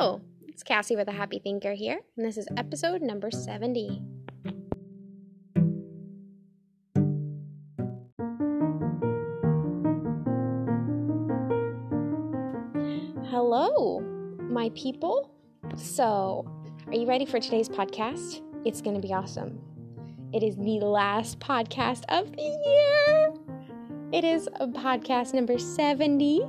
Hello, it's Cassie with a Happy Thinker here, and this is episode number 70. Hello, my people. So, are you ready for today's podcast? It's going to be awesome. It is the last podcast of the year. It is podcast number 70.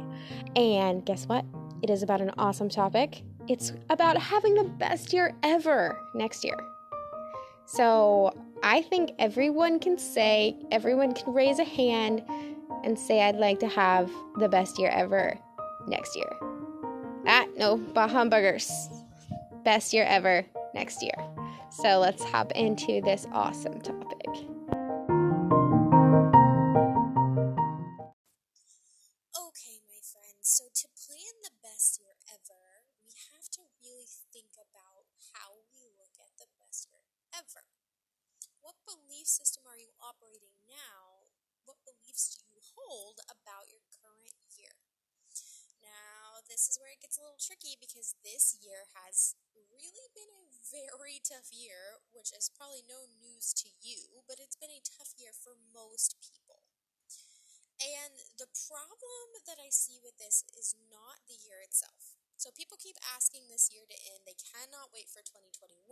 And guess what? It is about an awesome topic. It's about having the best year ever next year. So I think everyone can say, everyone can raise a hand and say, I'd like to have the best year ever next year. Ah, no, bah hamburgers. Best year ever next year. So let's hop into this awesome topic. News to you, but it's been a tough year for most people. And the problem that I see with this is not the year itself. So people keep asking this year to end. They cannot wait for 2021.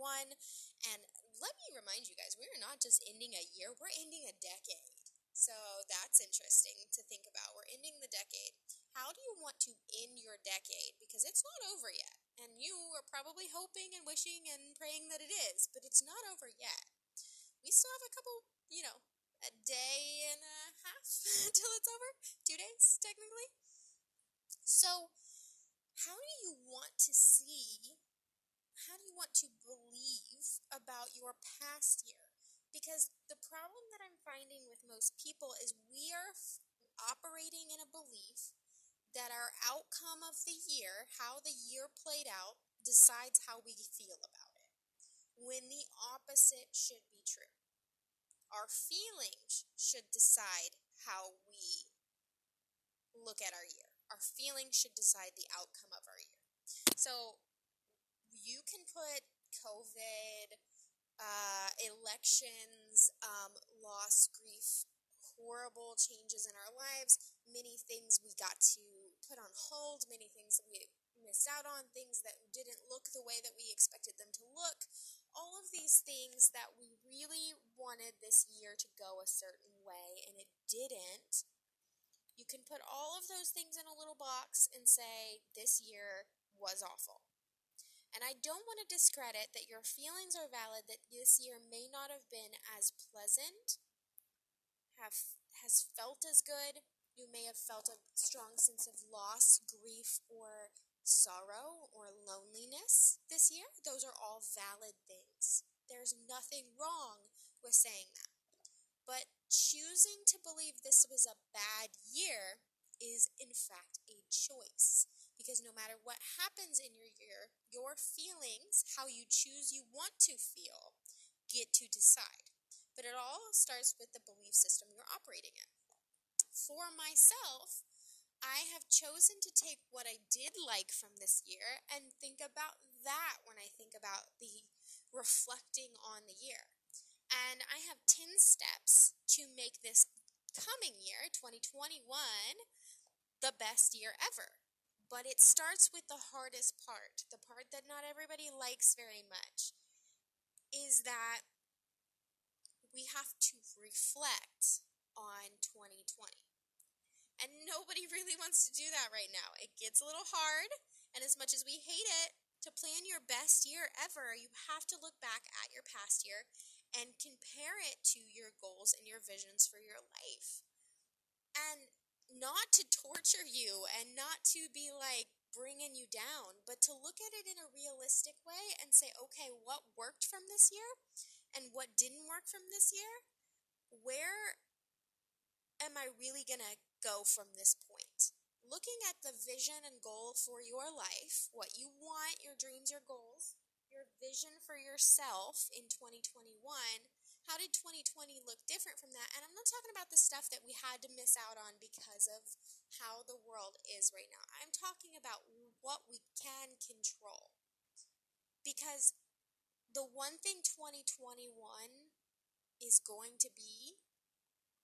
And let me remind you guys, we are not just ending a year, we're ending a decade. So that's interesting to think about. We're ending the decade. How do you want to end your decade? Because it's not over yet. And you are probably hoping and wishing and praying that it is, but it's not over yet. We still have a couple, you know, a day and a half till it's over. Two days, technically. So, how do you want to see? How do you want to believe about your past year? Because the problem that I'm finding with most people is we are f- operating in a belief that our outcome of the year, how the year played out, decides how we feel about it. When the opposite should be true. Our feelings should decide how we look at our year. Our feelings should decide the outcome of our year. So you can put COVID, uh, elections, um, loss, grief, horrible changes in our lives, many things we got to put on hold, many things that we missed out on, things that didn't look the way that we expected them to look. All of these things that we really wanted this year to go a certain way and it didn't. You can put all of those things in a little box and say, This year was awful. And I don't want to discredit that your feelings are valid, that this year may not have been as pleasant, have has felt as good. You may have felt a strong sense of loss, grief, or sorrow or loneliness this year. Those are all valid things. There's nothing wrong with saying that. But choosing to believe this was a bad year is, in fact, a choice. Because no matter what happens in your year, your feelings, how you choose you want to feel, get to decide. But it all starts with the belief system you're operating in. For myself, I have chosen to take what I did like from this year and think about that when I think about the reflecting on the year. And I have 10 steps to make this coming year, 2021, the best year ever. But it starts with the hardest part, the part that not everybody likes very much, is that we have to reflect on 2020. And nobody really wants to do that right now. It gets a little hard, and as much as we hate it, to plan your best year ever, you have to look back at your past year and compare it to your goals and your visions for your life. And not to torture you and not to be like bringing you down, but to look at it in a realistic way and say, okay, what worked from this year and what didn't work from this year? Where am I really going to go from this point? Looking at the vision and goal for your life, what you want, your dreams, your goals, your vision for yourself in 2021 How did 2020 look different from that? And I'm not talking about the stuff that we had to miss out on because of how the world is right now. I'm talking about what we can control. Because the one thing 2021 is going to be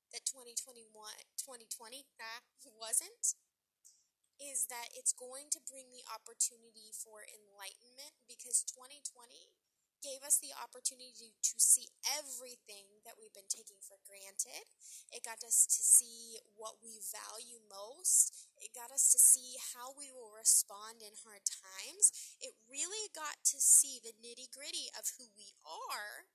that 2021 2020 that wasn't is that it's going to bring the opportunity for enlightenment because 2020 gave us the opportunity to see everything that we've been taking for granted. It got us to see what we value most. It got us to see how we will respond in hard times. It really got to see the nitty gritty of who we are.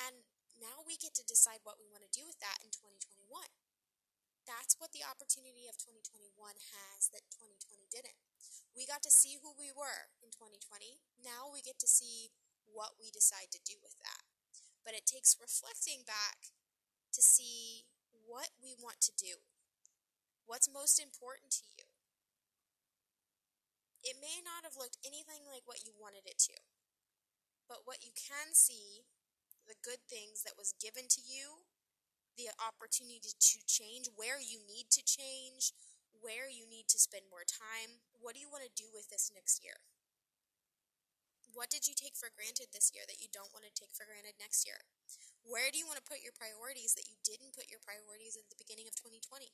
And now we get to decide what we want to do with that in 2021. That's what the opportunity of 2021 has that 2020 didn't. We got to see who we were in 2020. Now we get to see what we decide to do with that. But it takes reflecting back to see what we want to do. What's most important to you? It may not have looked anything like what you wanted it to, but what you can see, the good things that was given to you, the opportunity to change, where you need to change, where you need to spend more time. What do you want to do with this next year? What did you take for granted this year that you don't want to take for granted next year? Where do you want to put your priorities that you didn't put your priorities at the beginning of 2020?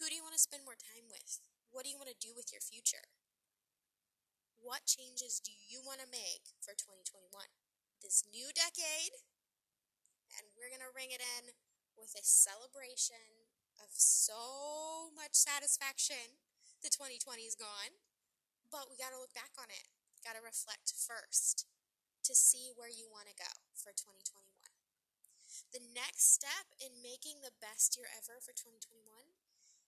Who do you want to spend more time with? What do you want to do with your future? What changes do you want to make for 2021? This new decade, and we're going to ring it in with a celebration of so much satisfaction. The 2020 is gone, but we got to look back on it. Got to reflect first to see where you want to go for 2021. The next step in making the best year ever for 2021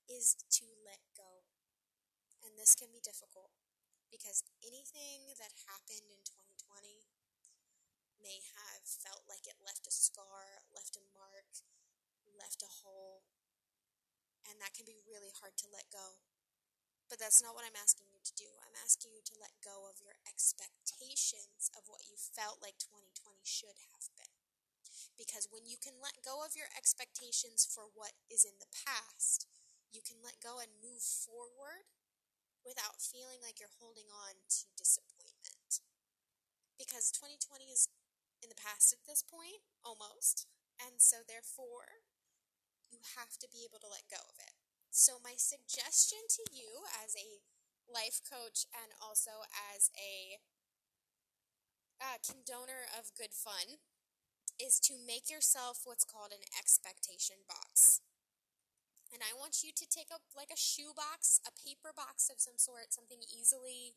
is to let go. And this can be difficult because anything that happened in 2020 may have felt like it left a scar, left a mark, left a hole, and that can be really hard to let go. But that's not what I'm asking you to do. I'm asking you to let go of your expectations of what you felt like 2020 should have been. Because when you can let go of your expectations for what is in the past, you can let go and move forward without feeling like you're holding on to disappointment. Because 2020 is in the past at this point, almost. And so, therefore, you have to be able to let go of it. So, my suggestion to you as a life coach and also as a uh, condoner of good fun is to make yourself what's called an expectation box. And I want you to take a like a shoe box, a paper box of some sort, something easily,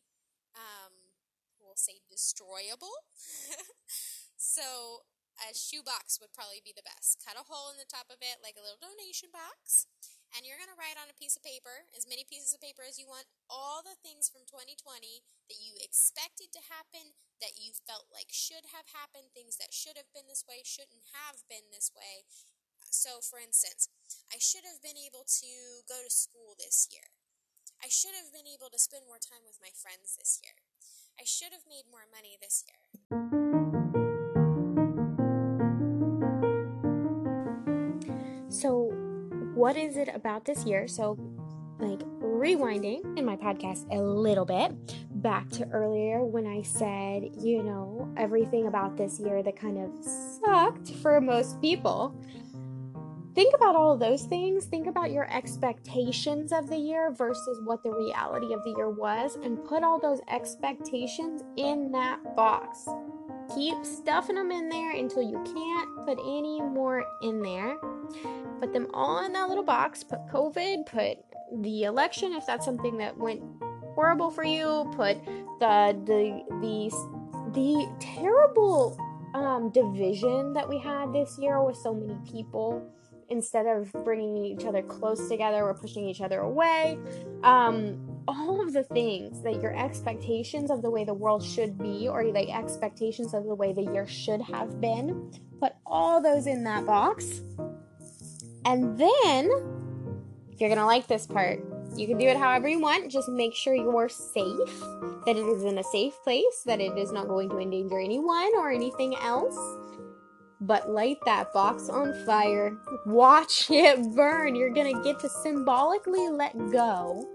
um, we'll say destroyable. so a shoebox would probably be the best. Cut a hole in the top of it, like a little donation box, and you're going to write on a piece of paper, as many pieces of paper as you want, all the things from 2020 that you expected to happen, that you felt like should have happened, things that should have been this way, shouldn't have been this way. So, for instance, I should have been able to go to school this year. I should have been able to spend more time with my friends this year. I should have made more money this year. So, what is it about this year? So, like rewinding in my podcast a little bit back to earlier when I said, you know, everything about this year that kind of sucked for most people. Think about all those things. Think about your expectations of the year versus what the reality of the year was, and put all those expectations in that box. Keep stuffing them in there until you can't put any more in there. Put them all in that little box. Put COVID, put the election if that's something that went horrible for you. Put the the the the terrible um, division that we had this year with so many people. Instead of bringing each other close together, we're pushing each other away. Um, all of the things that your expectations of the way the world should be or the expectations of the way the year should have been put all those in that box and then you're gonna like this part you can do it however you want just make sure you're safe that it is in a safe place that it is not going to endanger anyone or anything else but light that box on fire. Watch it burn. You're going to get to symbolically let go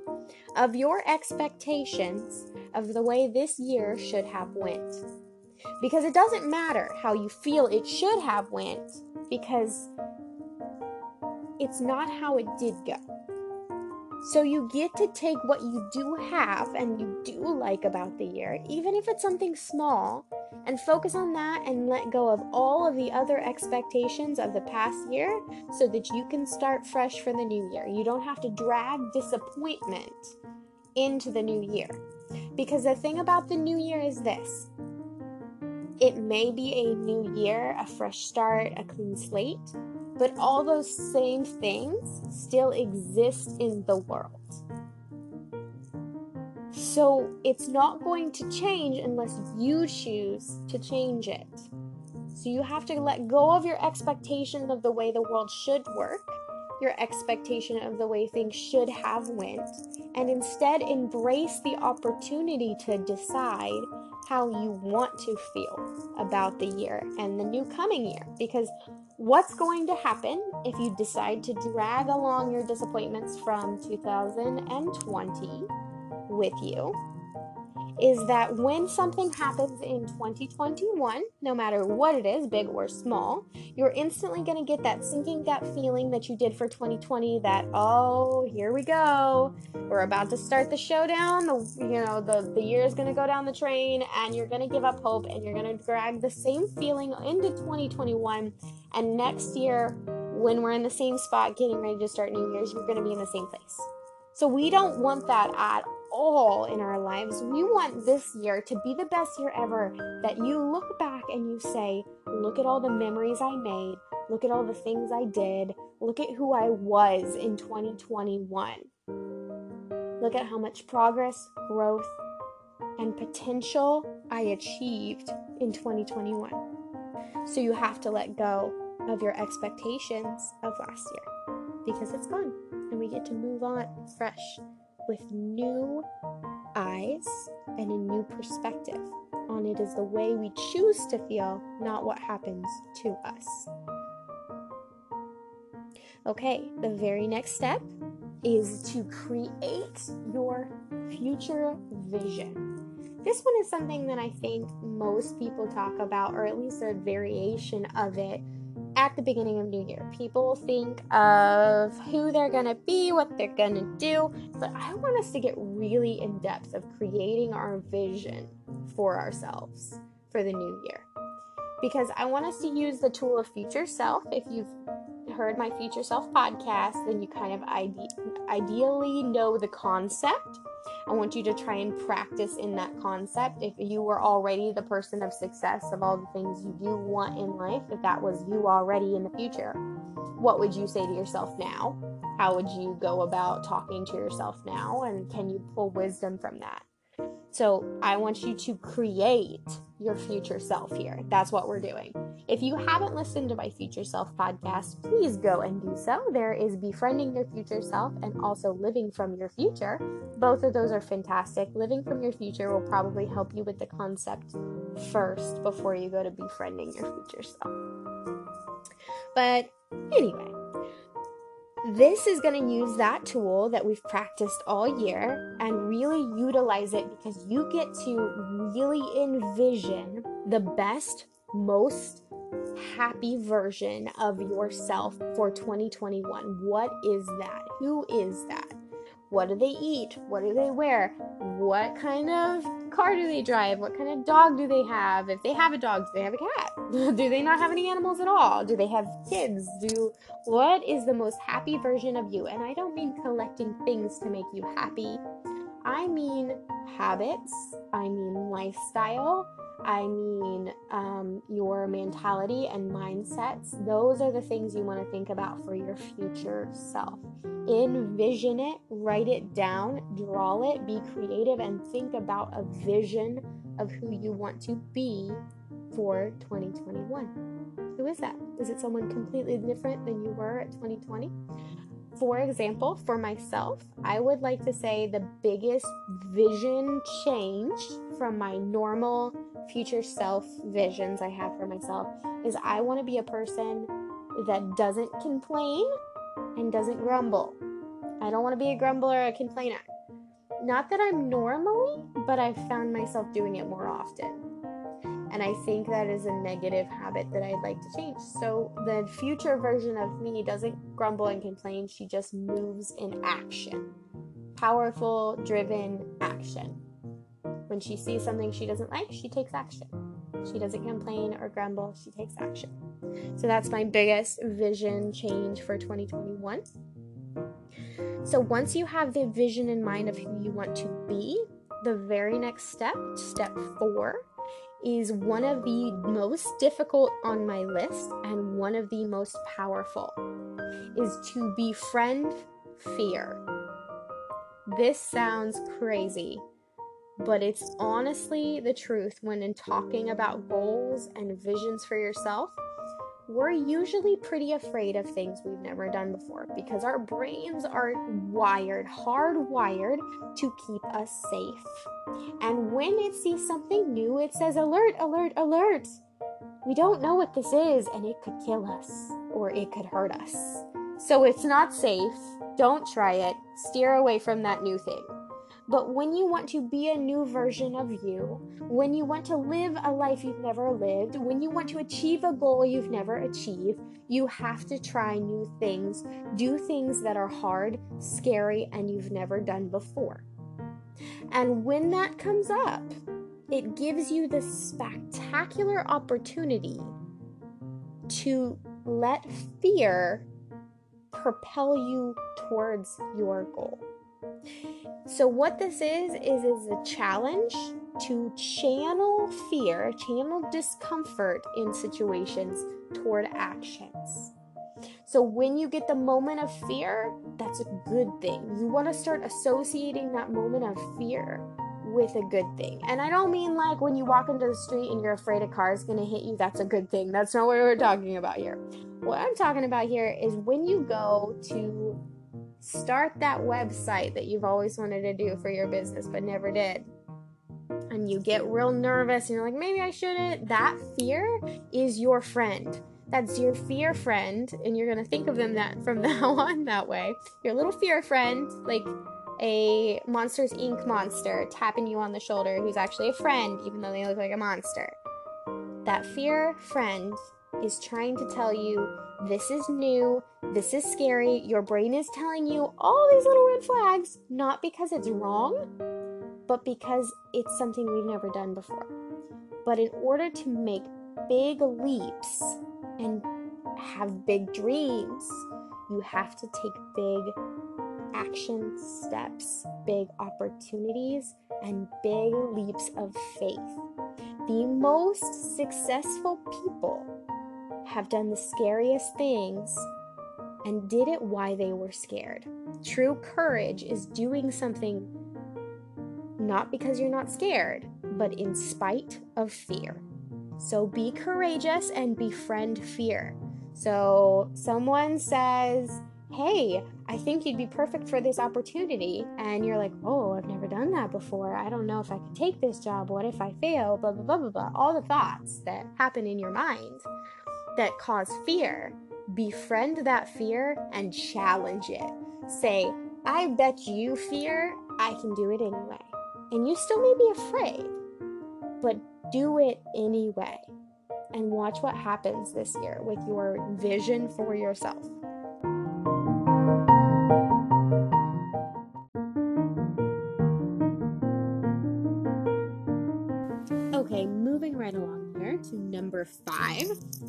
of your expectations of the way this year should have went. Because it doesn't matter how you feel it should have went because it's not how it did go. So you get to take what you do have and you do like about the year, even if it's something small, and focus on that and let go of all of the other expectations of the past year so that you can start fresh for the new year. You don't have to drag disappointment into the new year. Because the thing about the new year is this it may be a new year, a fresh start, a clean slate, but all those same things still exist in the world. So it's not going to change unless you choose to change it. So you have to let go of your expectation of the way the world should work, your expectation of the way things should have went, and instead embrace the opportunity to decide how you want to feel about the year and the new coming year because what's going to happen if you decide to drag along your disappointments from 2020 with you is that when something happens in 2021, no matter what it is, big or small, you're instantly going to get that sinking gut feeling that you did for 2020 that, oh, here we go. We're about to start the showdown. The, you know, the, the year is going to go down the train and you're going to give up hope and you're going to drag the same feeling into 2021. And next year, when we're in the same spot getting ready to start New Year's, you're going to be in the same place. So we don't want that at all in our lives. We want this year to be the best year ever. That you look back and you say, Look at all the memories I made. Look at all the things I did. Look at who I was in 2021. Look at how much progress, growth, and potential I achieved in 2021. So you have to let go of your expectations of last year because it's gone and we get to move on fresh with new eyes and a new perspective on it is the way we choose to feel, not what happens to us. Okay, the very next step is to create your future vision. This one is something that I think most people talk about, or at least a variation of it, at the beginning of New Year. People think of who they're going to be, what they're going to do, but I want us to get really in depth of creating our vision for ourselves for the new year. Because I want us to use the tool of future self. If you've heard my future self podcast, then you kind of ide- ideally know the concept I want you to try and practice in that concept. If you were already the person of success of all the things you do want in life, if that was you already in the future, what would you say to yourself now? How would you go about talking to yourself now? And can you pull wisdom from that? So I want you to create your future self here. That's what we're doing. If you haven't listened to my future self podcast, please go and do so. There is befriending your future self and also living from your future. Both of those are fantastic. Living from your future will probably help you with the concept first before you go to befriending your future self. But anyway, this is going to use that tool that we've practiced all year and really utilize it because you get to really envision the best, most happy version of yourself for 2021. What is that? Who is that? What do they eat? What do they wear? What kind of car do they drive? What kind of dog do they have? If they have a dog, do they have a cat? do they not have any animals at all? Do they have kids? Do what is the most happy version of you? And I don't mean collecting things to make you happy. I mean habits. I mean lifestyle. I mean um, your mentality and mindsets. Those are the things you want to think about for your future self. Envision it, write it down, draw it, be creative, and think about a vision of who you want to be for 2021. Who is that? Is it someone completely different than you were at 2020? For example, for myself, I would like to say the biggest vision change from my normal future self visions I have for myself is I want to be a person that doesn't complain and doesn't grumble. I don't want to be a grumbler or a complainer. Not that I'm normally, but I've found myself doing it more often. And I think that is a negative habit that I'd like to change. So the future version of me doesn't grumble and complain, she just moves in action. Powerful, driven action. When she sees something she doesn't like, she takes action. She doesn't complain or grumble, she takes action. So that's my biggest vision change for 2021. So once you have the vision in mind of who you want to be, the very next step, step four, is one of the most difficult on my list and one of the most powerful is to befriend fear. This sounds crazy, but it's honestly the truth when in talking about goals and visions for yourself we're usually pretty afraid of things we've never done before because our brains are wired, hardwired to keep us safe. And when it sees something new, it says, Alert, alert, alert! We don't know what this is, and it could kill us or it could hurt us. So it's not safe. Don't try it. Steer away from that new thing. But when you want to be a new version of you, when you want to live a life you've never lived, when you want to achieve a goal you've never achieved, you have to try new things, do things that are hard, scary, and you've never done before. And when that comes up, it gives you the spectacular opportunity to let fear propel you towards your goal. So what this is is is a challenge to channel fear, channel discomfort in situations toward actions. So when you get the moment of fear, that's a good thing. You want to start associating that moment of fear with a good thing. And I don't mean like when you walk into the street and you're afraid a car is going to hit you, that's a good thing. That's not what we're talking about here. What I'm talking about here is when you go to Start that website that you've always wanted to do for your business but never did. And you get real nervous and you're like, maybe I shouldn't. That fear is your friend. That's your fear friend, and you're gonna think of them that from now on that way. Your little fear friend, like a Monsters Inc. monster tapping you on the shoulder, who's actually a friend, even though they look like a monster. That fear friend is trying to tell you this is new, this is scary. Your brain is telling you all these little red flags, not because it's wrong, but because it's something we've never done before. But in order to make big leaps and have big dreams, you have to take big action steps, big opportunities, and big leaps of faith. The most successful people have done the scariest things and did it why they were scared. True courage is doing something not because you're not scared, but in spite of fear. So be courageous and befriend fear. So someone says, Hey, I think you'd be perfect for this opportunity. And you're like, Oh, I've never done that before. I don't know if I could take this job. What if I fail? Blah, blah, blah, blah, blah. All the thoughts that happen in your mind that cause fear, befriend that fear and challenge it. Say, I bet you fear, I can do it anyway. And you still may be afraid, but do it anyway. And watch what happens this year with your vision for yourself. Okay, moving right along here to number five.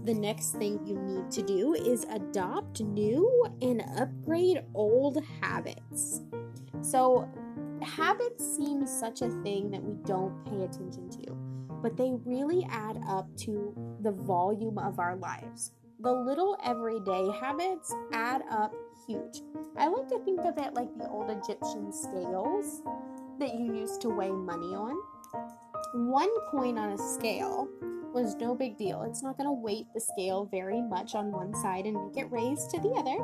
The next thing you need to do is adopt new and upgrade old habits. So, habits seem such a thing that we don't pay attention to, but they really add up to the volume of our lives. The little everyday habits add up huge. I like to think of it like the old Egyptian scales that you used to weigh money on. One coin on a scale was no big deal. It's not going to weight the scale very much on one side and make it raise to the other.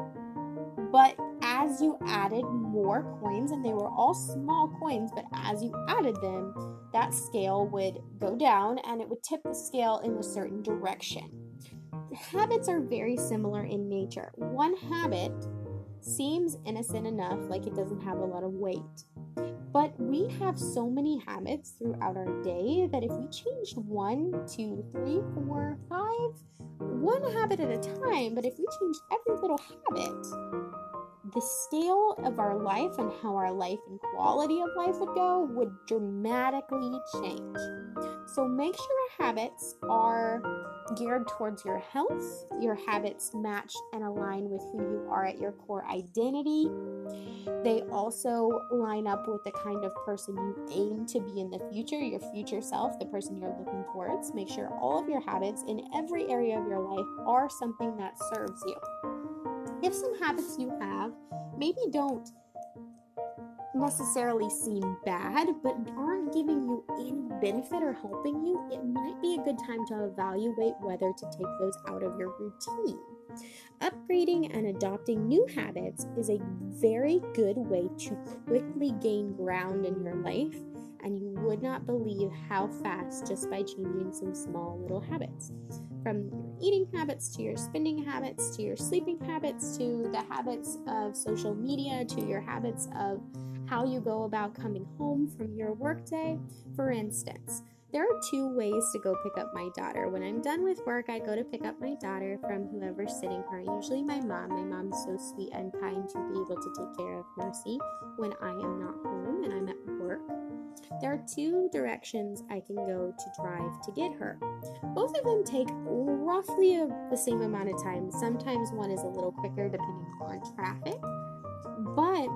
But as you added more coins, and they were all small coins, but as you added them, that scale would go down and it would tip the scale in a certain direction. Habits are very similar in nature. One habit seems innocent enough, like it doesn't have a lot of weight. But we have so many habits throughout our day that if we changed one, two, three, four, five, one habit at a time, but if we changed every little habit, the scale of our life and how our life and quality of life would go would dramatically change. So make sure your habits are geared towards your health, your habits match and align with who you are at your core identity. They also line up with the kind of person you aim to be in the future, your future self, the person you're looking towards. Make sure all of your habits in every area of your life are something that serves you. If some habits you have maybe don't necessarily seem bad, but aren't giving you any benefit or helping you, it might be a good time to evaluate whether to take those out of your routine. Upgrading and adopting new habits is a very good way to quickly gain ground in your life, and you would not believe how fast just by changing some small little habits from your eating habits to your spending habits to your sleeping habits to the habits of social media to your habits of how you go about coming home from your workday. For instance, there are two ways to go pick up my daughter. When I'm done with work, I go to pick up my daughter from whoever's sitting her, usually my mom. My mom's so sweet and kind to be able to take care of Mercy when I am not home and I'm at work. There are two directions I can go to drive to get her. Both of them take roughly a, the same amount of time. Sometimes one is a little quicker depending on traffic, but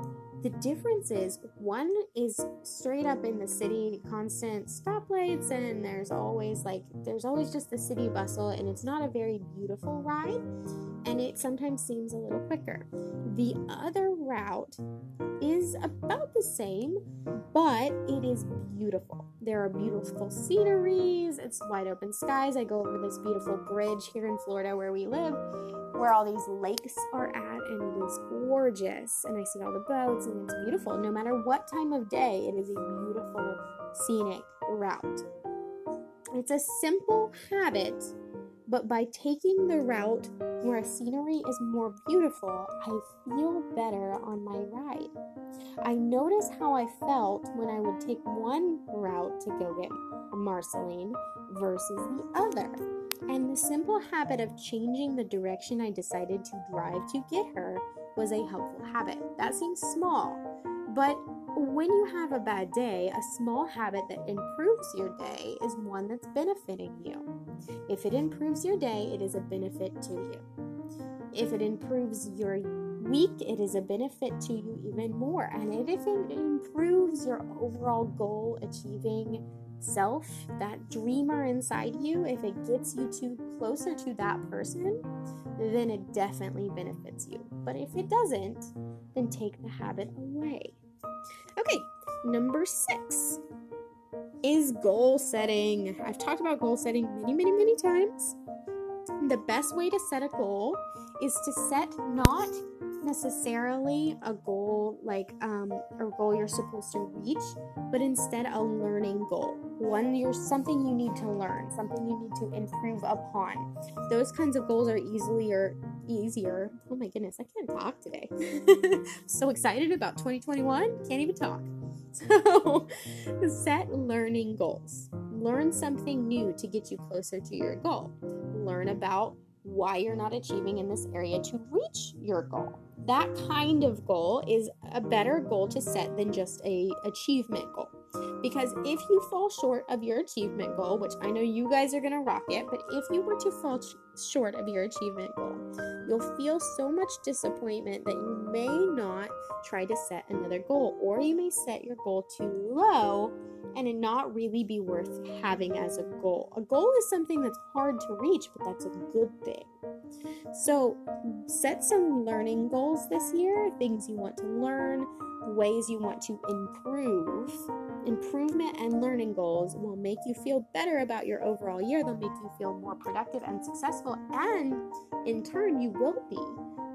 the difference is one is straight up in the city, constant stoplights, and there's always like, there's always just the city bustle, and it's not a very beautiful ride, and it sometimes seems a little quicker. The other route is about the same, but it is beautiful. There are beautiful sceneries, it's wide open skies. I go over this beautiful bridge here in Florida where we live, where all these lakes are at, and it is gorgeous. And I see all the boats, and it's beautiful. No matter what time of day, it is a beautiful scenic route. It's a simple habit but by taking the route where scenery is more beautiful, I feel better on my ride. I notice how I felt when I would take one route to go get Marceline versus the other. And the simple habit of changing the direction I decided to drive to get her was a helpful habit. That seems small, but when you have a bad day, a small habit that improves your day is one that's benefiting you. If it improves your day, it is a benefit to you. If it improves your week, it is a benefit to you even more. And if it improves your overall goal achieving self, that dreamer inside you, if it gets you to closer to that person, then it definitely benefits you. But if it doesn't, then take the habit away. Okay, number six is goal setting. I've talked about goal setting many, many, many times. The best way to set a goal is to set not necessarily a goal like um, a goal you're supposed to reach, but instead a learning goal. One you're something you need to learn, something you need to improve upon. Those kinds of goals are easily or easier. Oh my goodness, I can't talk today. so excited about 2021, can't even talk. So set learning goals. Learn something new to get you closer to your goal. Learn about why you're not achieving in this area to reach your goal. That kind of goal is a better goal to set than just a achievement goal. Because if you fall short of your achievement goal which i know you guys are going to rock it but if you were to fall sh- short of your achievement goal you'll feel so much disappointment that you may not try to set another goal or you may set your goal too low and it not really be worth having as a goal a goal is something that's hard to reach but that's a good thing so set some learning goals this year, things you want to learn, ways you want to improve. Improvement and learning goals will make you feel better about your overall year. They'll make you feel more productive and successful, and in turn, you will be.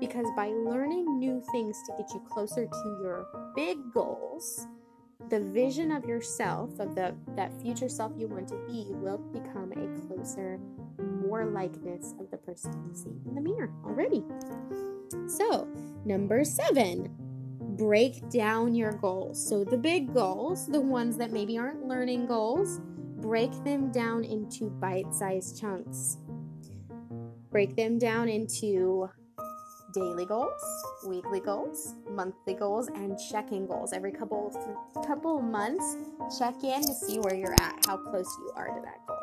Because by learning new things to get you closer to your big goals, the vision of yourself, of the that future self you want to be, will become a closer, more likeness of the person you see in the mirror already. So, number seven, break down your goals. So, the big goals, the ones that maybe aren't learning goals, break them down into bite sized chunks. Break them down into daily goals, weekly goals, monthly goals, and check-in goals. Every couple of, couple months, check in to see where you're at, how close you are to that goal.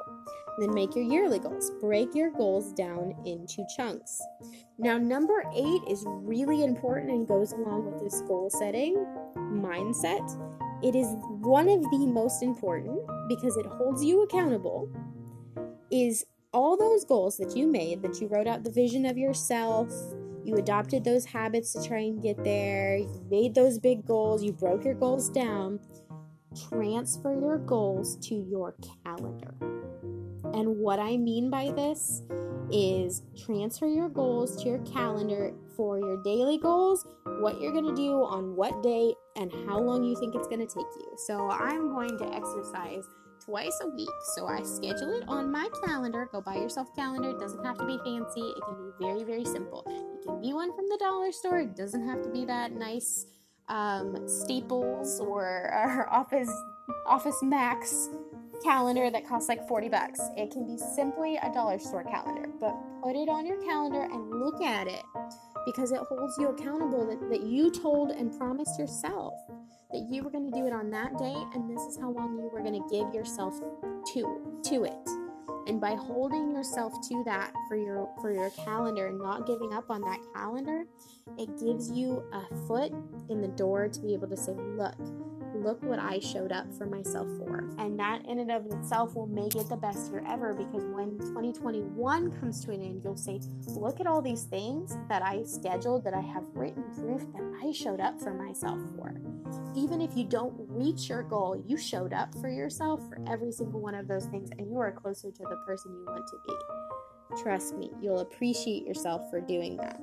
then make your yearly goals. Break your goals down into chunks. Now, number eight is really important and goes along with this goal setting mindset. It is one of the most important because it holds you accountable. Is all those goals that you made, that you wrote out the vision of yourself, you adopted those habits to try and get there, you made those big goals, you broke your goals down. Transfer your goals to your calendar. And what I mean by this is transfer your goals to your calendar for your daily goals, what you're going to do on what day, and how long you think it's going to take you. So I'm going to exercise twice a week. So I schedule it on my calendar. Go buy yourself a calendar. It doesn't have to be fancy. It can be very, very simple. It can be one from the dollar store. It doesn't have to be that nice um, Staples or, Office Office Max calendar that costs like 40 bucks. It can be simply a dollar store calendar, but put it on your calendar and look at it because it holds you accountable that, that you told and promised yourself that you were going to do it on that day and this is how long you were going to give yourself to to it. And by holding yourself to that for your for your calendar and not giving up on that calendar it gives you a foot in the door to be able to say look look what I showed up for myself for. And that in and of itself will make it the best year ever because when 2021 comes to an end, you'll say, look at all these things that I scheduled, that I have written proof that I showed up for myself for. Even if you don't reach your goal, you showed up for yourself for every single one of those things and you are closer to the person you want to be. Trust me, you'll appreciate yourself for doing that.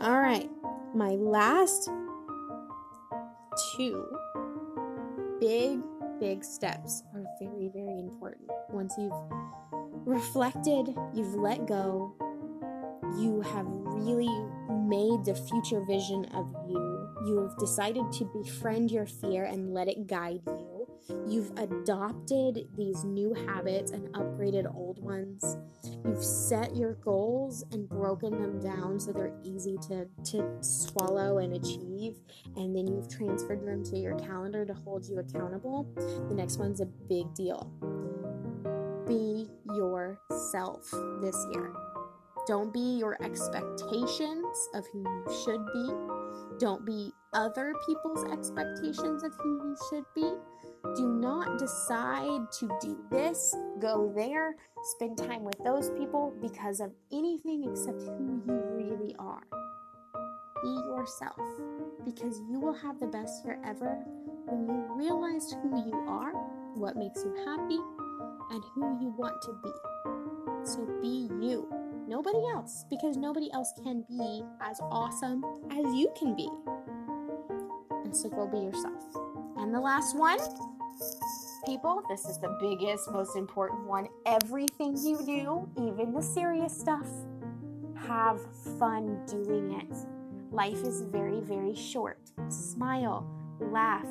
All right, my last two big, big steps are very, very important. Once you've reflected, you've let go, you have really made the future vision of you, you have decided to befriend your fear and let it guide you You've adopted these new habits and upgraded old ones. You've set your goals and broken them down so they're easy to, to swallow and achieve. And then you've transferred them to your calendar to hold you accountable. The next one's a big deal. Be yourself this year. Don't be your expectations of who you should be. Don't be other people's expectations of who you should be. Do not decide to do this, go there, spend time with those people because of anything except who you really are. Be yourself because you will have the best year ever when you realize who you are, what makes you happy, and who you want to be. So be you, nobody else, because nobody else can be as awesome as you can be. And so go be yourself. And the last one people, this is the biggest, most important one. Everything you do, even the serious stuff, have fun doing it. Life is very, very short. Smile, laugh,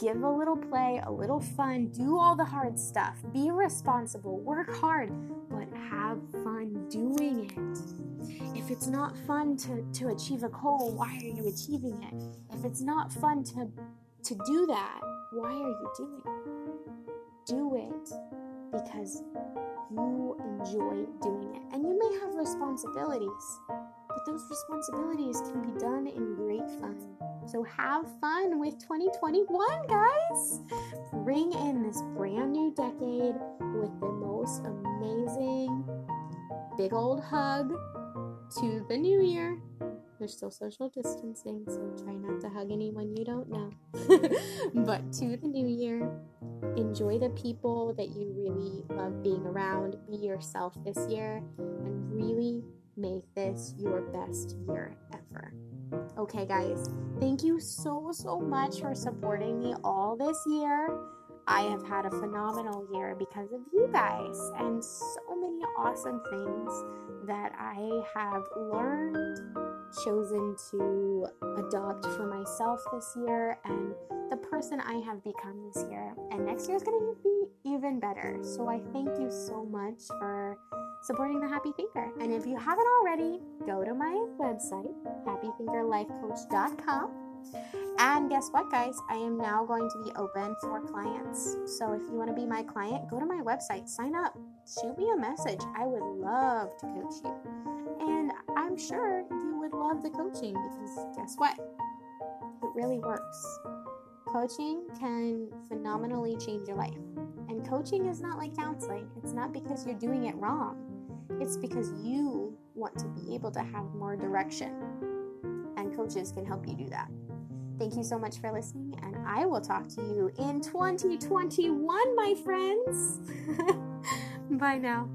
give a little play, a little fun, do all the hard stuff, be responsible, work hard, but have fun doing it. If it's not fun to, to achieve a goal, why are you achieving it? If it's not fun to, to do that, why are you doing it? Do it because you enjoy doing it. And you may have responsibilities, but those responsibilities can be done in great fun. So have fun with 2021, guys! Bring in this brand new decade with the most amazing big old hug to the new year. There's still social distancing, so try not to hug anyone you don't know. but to the new year, enjoy the people that you really love being around. Be yourself this year and really make this your best year ever. Okay, guys, Thank you so, so much for supporting me all this year. I have had a phenomenal year because of you guys and so many awesome things that I have learned, chosen to adopt for myself this year, and the person I have become this year. And next year is going to be even better. So I thank you so much for supporting the Happy Thinker. And if you haven't already, go to my website, happythinkerlifecoach.com and guess what, guys? I am now going to be open for clients. So if you want to be my client, go to my website, sign up, shoot me a message. I would love to coach you. And I'm sure you would love the coaching because guess what? It really works. Coaching can phenomenally change your life. And coaching is not like counseling, it's not because you're doing it wrong, it's because you want to be able to have more direction. And coaches can help you do that. Thank you so much for listening, and I will talk to you in 2021, my friends. Bye now.